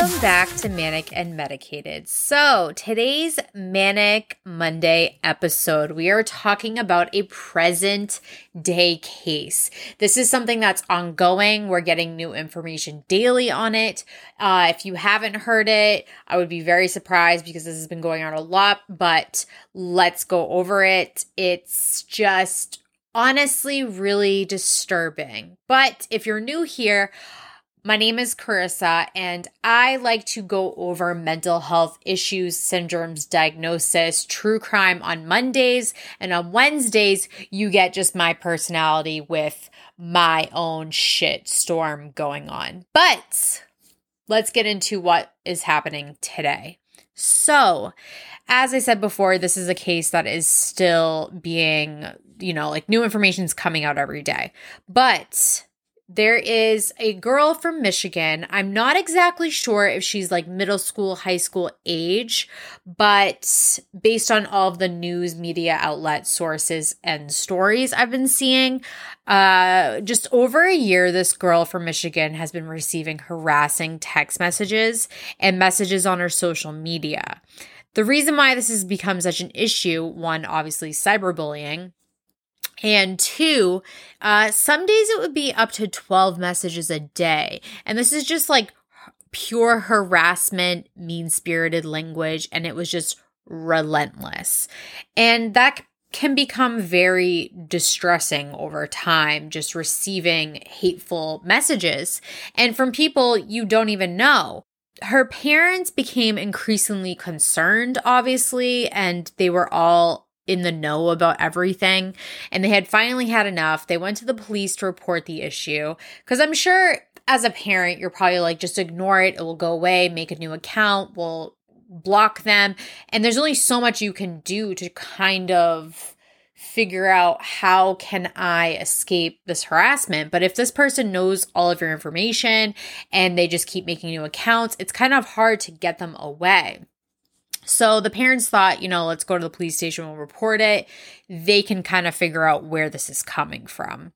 Welcome back to Manic and Medicated. So, today's Manic Monday episode, we are talking about a present day case. This is something that's ongoing. We're getting new information daily on it. Uh, if you haven't heard it, I would be very surprised because this has been going on a lot, but let's go over it. It's just honestly really disturbing. But if you're new here, my name is Carissa, and I like to go over mental health issues, syndromes, diagnosis, true crime on Mondays. And on Wednesdays, you get just my personality with my own shit storm going on. But let's get into what is happening today. So, as I said before, this is a case that is still being, you know, like new information is coming out every day. But there is a girl from Michigan. I'm not exactly sure if she's like middle school, high school age, but based on all of the news media outlet sources and stories I've been seeing, uh, just over a year, this girl from Michigan has been receiving harassing text messages and messages on her social media. The reason why this has become such an issue, one, obviously cyberbullying, and two, uh, some days it would be up to 12 messages a day. And this is just like pure harassment, mean spirited language. And it was just relentless. And that can become very distressing over time, just receiving hateful messages and from people you don't even know. Her parents became increasingly concerned, obviously, and they were all in the know about everything and they had finally had enough. They went to the police to report the issue because I'm sure as a parent, you're probably like, just ignore it. It will go away, make a new account, we'll block them. And there's only so much you can do to kind of figure out how can I escape this harassment. But if this person knows all of your information and they just keep making new accounts, it's kind of hard to get them away. So the parents thought, you know, let's go to the police station, we'll report it. They can kind of figure out where this is coming from.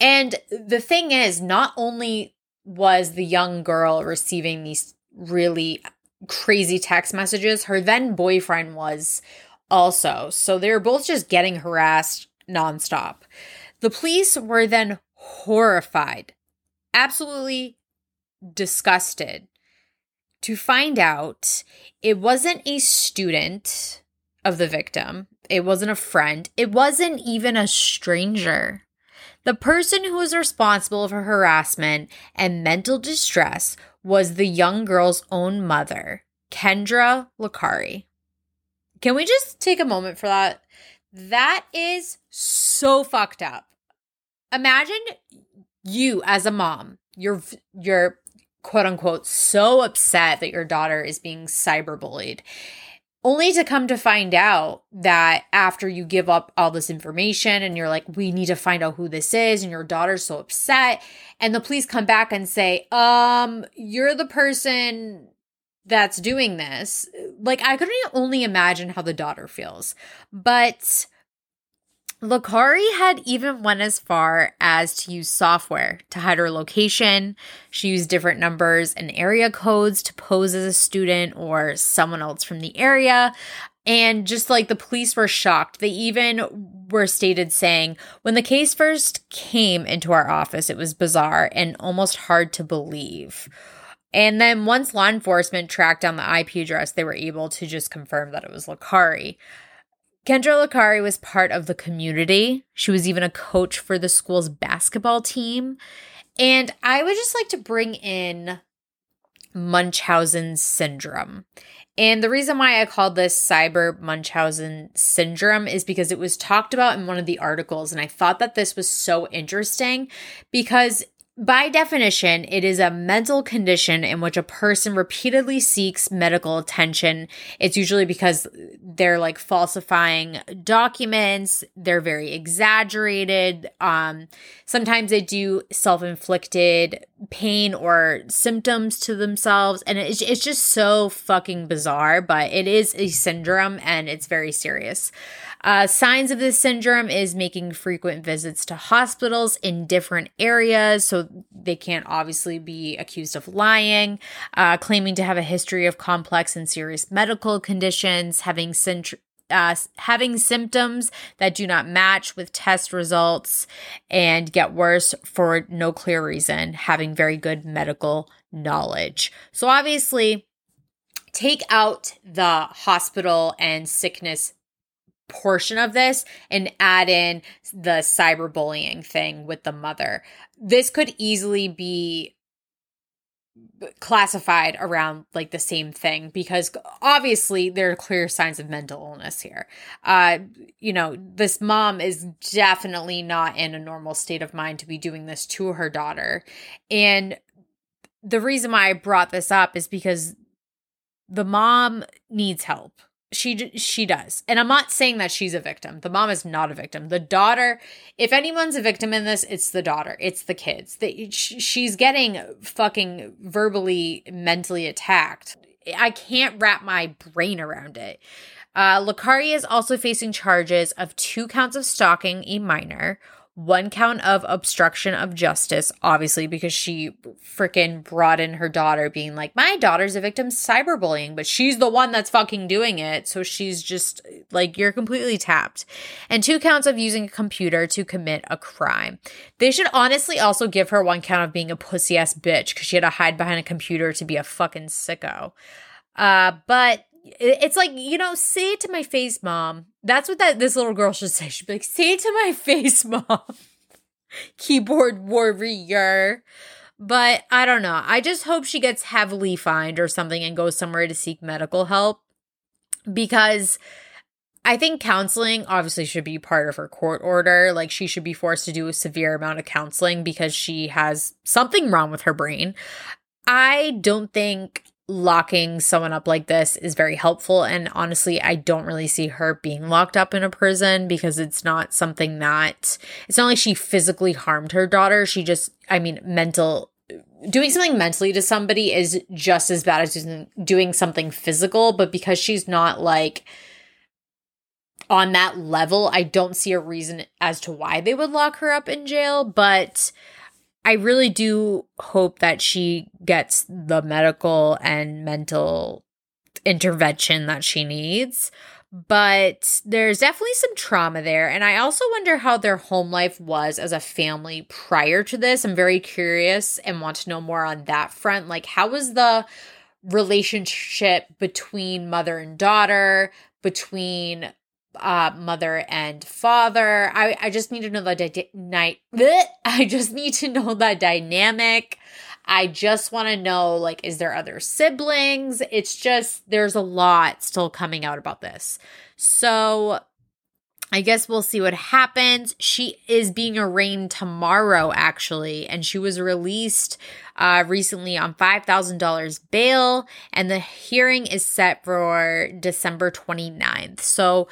And the thing is, not only was the young girl receiving these really crazy text messages, her then boyfriend was also. So they were both just getting harassed nonstop. The police were then horrified, absolutely disgusted to find out it wasn't a student of the victim, it wasn't a friend, it wasn't even a stranger. The person who was responsible for harassment and mental distress was the young girl's own mother, Kendra Licari. Can we just take a moment for that? That is so fucked up. Imagine you as a mom, you're you're quote unquote so upset that your daughter is being cyberbullied only to come to find out that after you give up all this information and you're like we need to find out who this is and your daughter's so upset and the police come back and say um you're the person that's doing this. Like i could only imagine how the daughter feels but Licari had even went as far as to use software to hide her location. She used different numbers and area codes to pose as a student or someone else from the area. And just like the police were shocked, they even were stated saying, when the case first came into our office, it was bizarre and almost hard to believe. And then once law enforcement tracked down the IP address, they were able to just confirm that it was Licari. Kendra Licari was part of the community. She was even a coach for the school's basketball team. And I would just like to bring in Munchausen syndrome. And the reason why I called this cyber Munchausen syndrome is because it was talked about in one of the articles. And I thought that this was so interesting because by definition, it is a mental condition in which a person repeatedly seeks medical attention. It's usually because they're like falsifying documents, they're very exaggerated. Um, sometimes they do self inflicted pain or symptoms to themselves. And it's, it's just so fucking bizarre, but it is a syndrome and it's very serious. Uh, signs of this syndrome is making frequent visits to hospitals in different areas. So they can't obviously be accused of lying, uh, claiming to have a history of complex and serious medical conditions, having cent- uh, having symptoms that do not match with test results and get worse for no clear reason, having very good medical knowledge. So, obviously, take out the hospital and sickness portion of this and add in the cyberbullying thing with the mother. This could easily be classified around like the same thing because obviously there are clear signs of mental illness here. Uh you know, this mom is definitely not in a normal state of mind to be doing this to her daughter. And the reason why I brought this up is because the mom needs help she she does. And i'm not saying that she's a victim. The mom is not a victim. The daughter if anyone's a victim in this it's the daughter. It's the kids. The, she's getting fucking verbally mentally attacked. I can't wrap my brain around it. Uh, Licari is also facing charges of two counts of stalking a minor, one count of obstruction of justice, obviously, because she freaking brought in her daughter, being like, My daughter's a victim of cyberbullying, but she's the one that's fucking doing it. So she's just like, You're completely tapped. And two counts of using a computer to commit a crime. They should honestly also give her one count of being a pussy ass bitch because she had to hide behind a computer to be a fucking sicko. Uh, but it's like you know say it to my face mom. That's what that this little girl should say. She'd be like say it to my face mom. Keyboard warrior. But i don't know. I just hope she gets heavily fined or something and goes somewhere to seek medical help because I think counseling obviously should be part of her court order. Like she should be forced to do a severe amount of counseling because she has something wrong with her brain. I don't think locking someone up like this is very helpful. And honestly, I don't really see her being locked up in a prison because it's not something that it's not like she physically harmed her daughter. She just, I mean, mental. Doing something mentally to somebody is just as bad as doing something physical, but because she's not like on that level, I don't see a reason as to why they would lock her up in jail. But I really do hope that she gets the medical and mental intervention that she needs. But there's definitely some trauma there. And I also wonder how their home life was as a family prior to this. I'm very curious and want to know more on that front. Like, how was the relationship between mother and daughter, between uh mother and father i i just need to know the di- night i just need to know the dynamic i just want to know like is there other siblings it's just there's a lot still coming out about this so I guess we'll see what happens. She is being arraigned tomorrow, actually, and she was released uh, recently on $5,000 bail, and the hearing is set for December 29th. So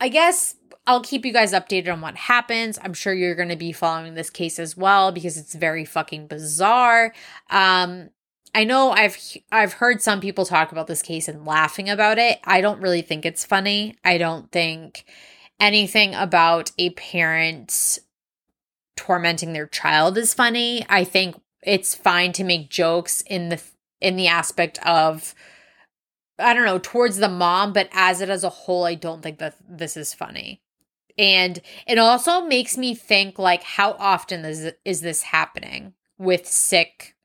I guess I'll keep you guys updated on what happens. I'm sure you're going to be following this case as well because it's very fucking bizarre. Um, I know I've I've heard some people talk about this case and laughing about it. I don't really think it's funny. I don't think anything about a parent tormenting their child is funny. I think it's fine to make jokes in the in the aspect of I don't know, towards the mom, but as it as a whole, I don't think that this is funny. And it also makes me think like how often is is this happening with sick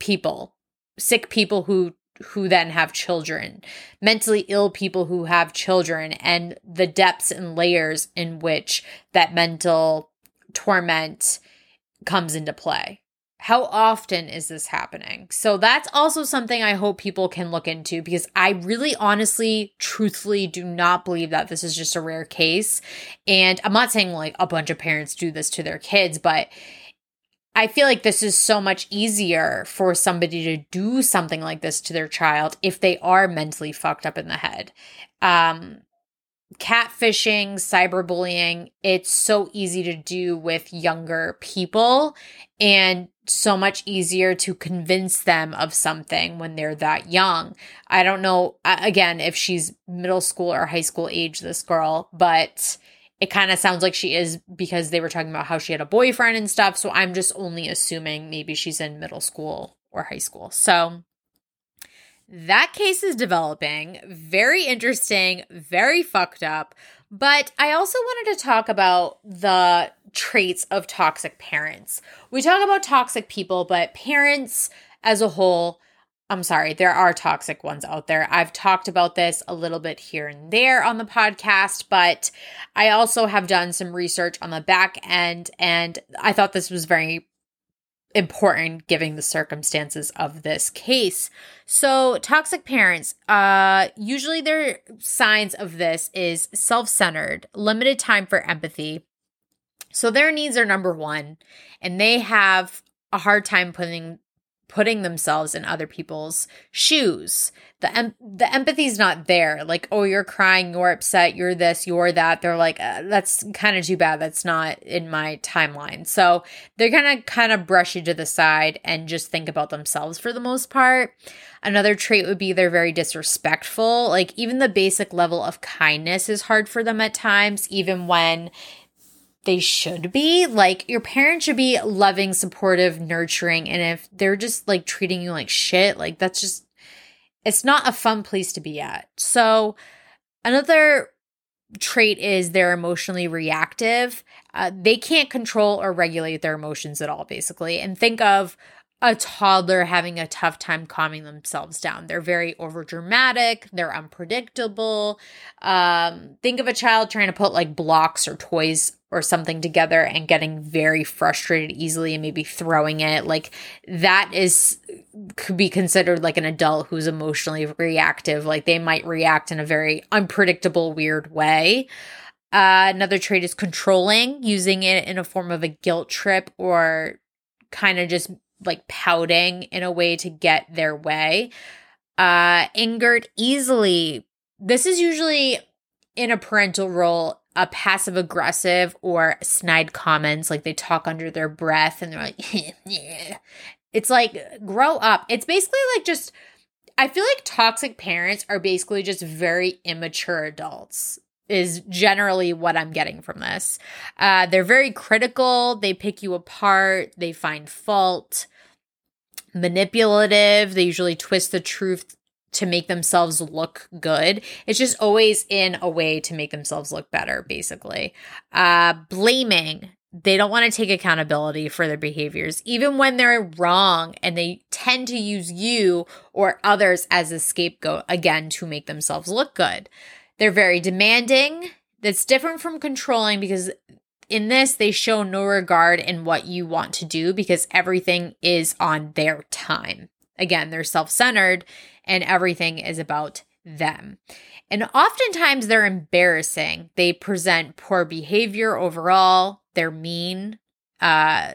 people? Sick people who who then have children, mentally ill people who have children and the depths and layers in which that mental torment comes into play. How often is this happening? So that's also something I hope people can look into because I really honestly, truthfully do not believe that this is just a rare case. And I'm not saying like a bunch of parents do this to their kids, but I feel like this is so much easier for somebody to do something like this to their child if they are mentally fucked up in the head. Um, catfishing, cyberbullying, it's so easy to do with younger people and so much easier to convince them of something when they're that young. I don't know again if she's middle school or high school age this girl, but it kind of sounds like she is because they were talking about how she had a boyfriend and stuff. So I'm just only assuming maybe she's in middle school or high school. So that case is developing. Very interesting, very fucked up. But I also wanted to talk about the traits of toxic parents. We talk about toxic people, but parents as a whole, I'm sorry, there are toxic ones out there. I've talked about this a little bit here and there on the podcast, but I also have done some research on the back end and I thought this was very important given the circumstances of this case. So, toxic parents, uh usually their signs of this is self-centered, limited time for empathy. So their needs are number 1 and they have a hard time putting putting themselves in other people's shoes. The em- the empathy's not there. Like, oh, you're crying, you're upset, you're this, you're that. They're like, uh, that's kind of too bad. That's not in my timeline. So they're gonna kind of brush you to the side and just think about themselves for the most part. Another trait would be they're very disrespectful. Like, even the basic level of kindness is hard for them at times, even when they should be. Like your parents should be loving, supportive, nurturing. And if they're just like treating you like shit, like that's just, it's not a fun place to be at. So another trait is they're emotionally reactive. Uh, they can't control or regulate their emotions at all, basically. And think of a toddler having a tough time calming themselves down. They're very overdramatic, they're unpredictable. Um, think of a child trying to put like blocks or toys or something together and getting very frustrated easily and maybe throwing it. Like that is could be considered like an adult who's emotionally reactive. Like they might react in a very unpredictable, weird way. Uh, another trait is controlling, using it in a form of a guilt trip or kind of just like pouting in a way to get their way. Uh, angered easily. This is usually in a parental role, a passive aggressive or snide comments, like they talk under their breath and they're like, it's like, grow up. It's basically like just, I feel like toxic parents are basically just very immature adults is generally what I'm getting from this. Uh, they're very critical. They pick you apart. They find fault. Manipulative. They usually twist the truth to make themselves look good. It's just always in a way to make themselves look better, basically. Uh, blaming. They don't want to take accountability for their behaviors, even when they're wrong, and they tend to use you or others as a scapegoat, again, to make themselves look good. They're very demanding. That's different from controlling because in this, they show no regard in what you want to do because everything is on their time. Again, they're self centered and everything is about them. And oftentimes they're embarrassing. They present poor behavior overall, they're mean. Uh,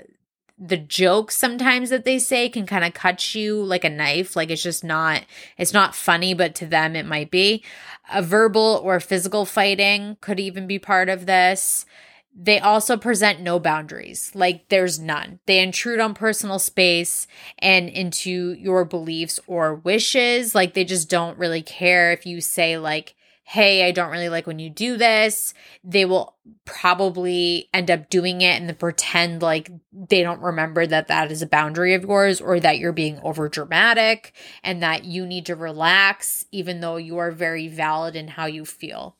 the jokes sometimes that they say can kind of cut you like a knife like it's just not it's not funny but to them it might be a verbal or physical fighting could even be part of this they also present no boundaries. Like there's none. They intrude on personal space and into your beliefs or wishes. Like they just don't really care if you say like hey, I don't really like when you do this, they will probably end up doing it and then pretend like they don't remember that that is a boundary of yours or that you're being over dramatic and that you need to relax, even though you are very valid in how you feel.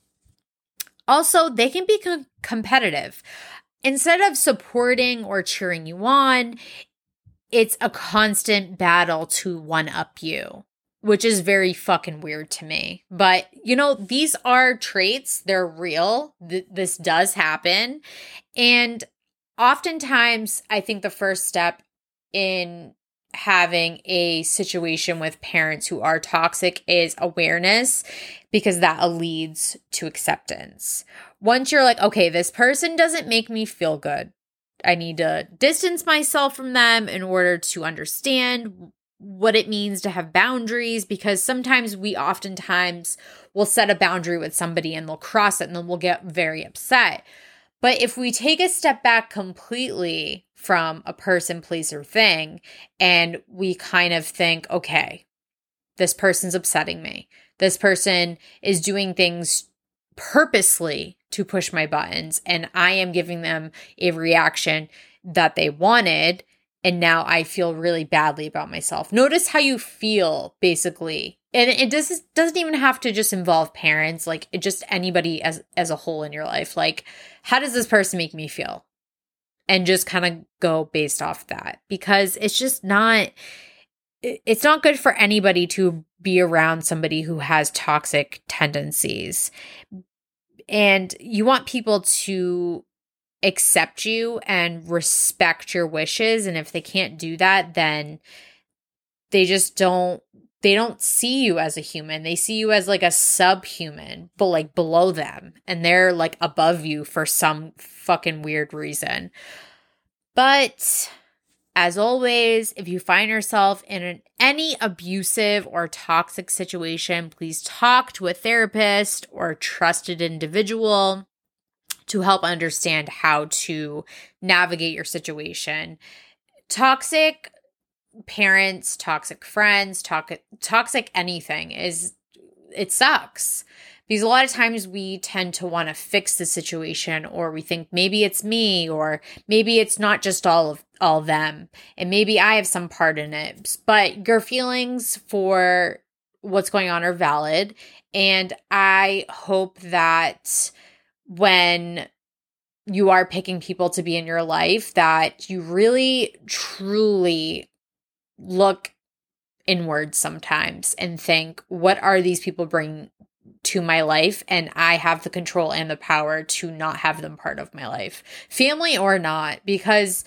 Also, they can be com- competitive. Instead of supporting or cheering you on, it's a constant battle to one up you which is very fucking weird to me. But, you know, these are traits, they're real. Th- this does happen. And oftentimes, I think the first step in having a situation with parents who are toxic is awareness because that leads to acceptance. Once you're like, okay, this person doesn't make me feel good. I need to distance myself from them in order to understand what it means to have boundaries because sometimes we oftentimes will set a boundary with somebody and they'll cross it and then we'll get very upset. But if we take a step back completely from a person, place, or thing, and we kind of think, okay, this person's upsetting me. This person is doing things purposely to push my buttons and I am giving them a reaction that they wanted and now I feel really badly about myself. Notice how you feel basically. And it does doesn't even have to just involve parents, like it just anybody as as a whole in your life. Like how does this person make me feel? And just kind of go based off that because it's just not it's not good for anybody to be around somebody who has toxic tendencies. And you want people to accept you and respect your wishes and if they can't do that then they just don't they don't see you as a human. They see you as like a subhuman but like below them and they're like above you for some fucking weird reason. But as always, if you find yourself in an, any abusive or toxic situation, please talk to a therapist or a trusted individual to help understand how to navigate your situation. Toxic parents, toxic friends, toxic toxic anything is it sucks. Because a lot of times we tend to want to fix the situation or we think maybe it's me or maybe it's not just all of all them and maybe I have some part in it. But your feelings for what's going on are valid and I hope that when you are picking people to be in your life that you really truly look inward sometimes and think what are these people bringing to my life and I have the control and the power to not have them part of my life? Family or not because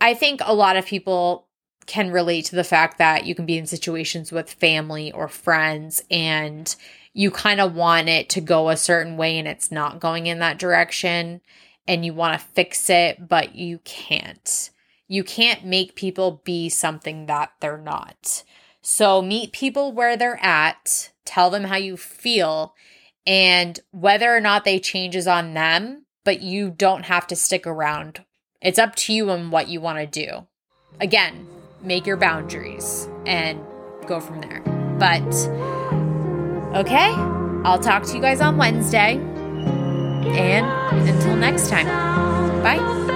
I think a lot of people can relate to the fact that you can be in situations with family or friends and you kind of want it to go a certain way and it's not going in that direction and you want to fix it, but you can't. You can't make people be something that they're not. So meet people where they're at, tell them how you feel, and whether or not they change is on them, but you don't have to stick around. It's up to you and what you want to do. Again, make your boundaries and go from there. But Okay, I'll talk to you guys on Wednesday. And until next time, bye.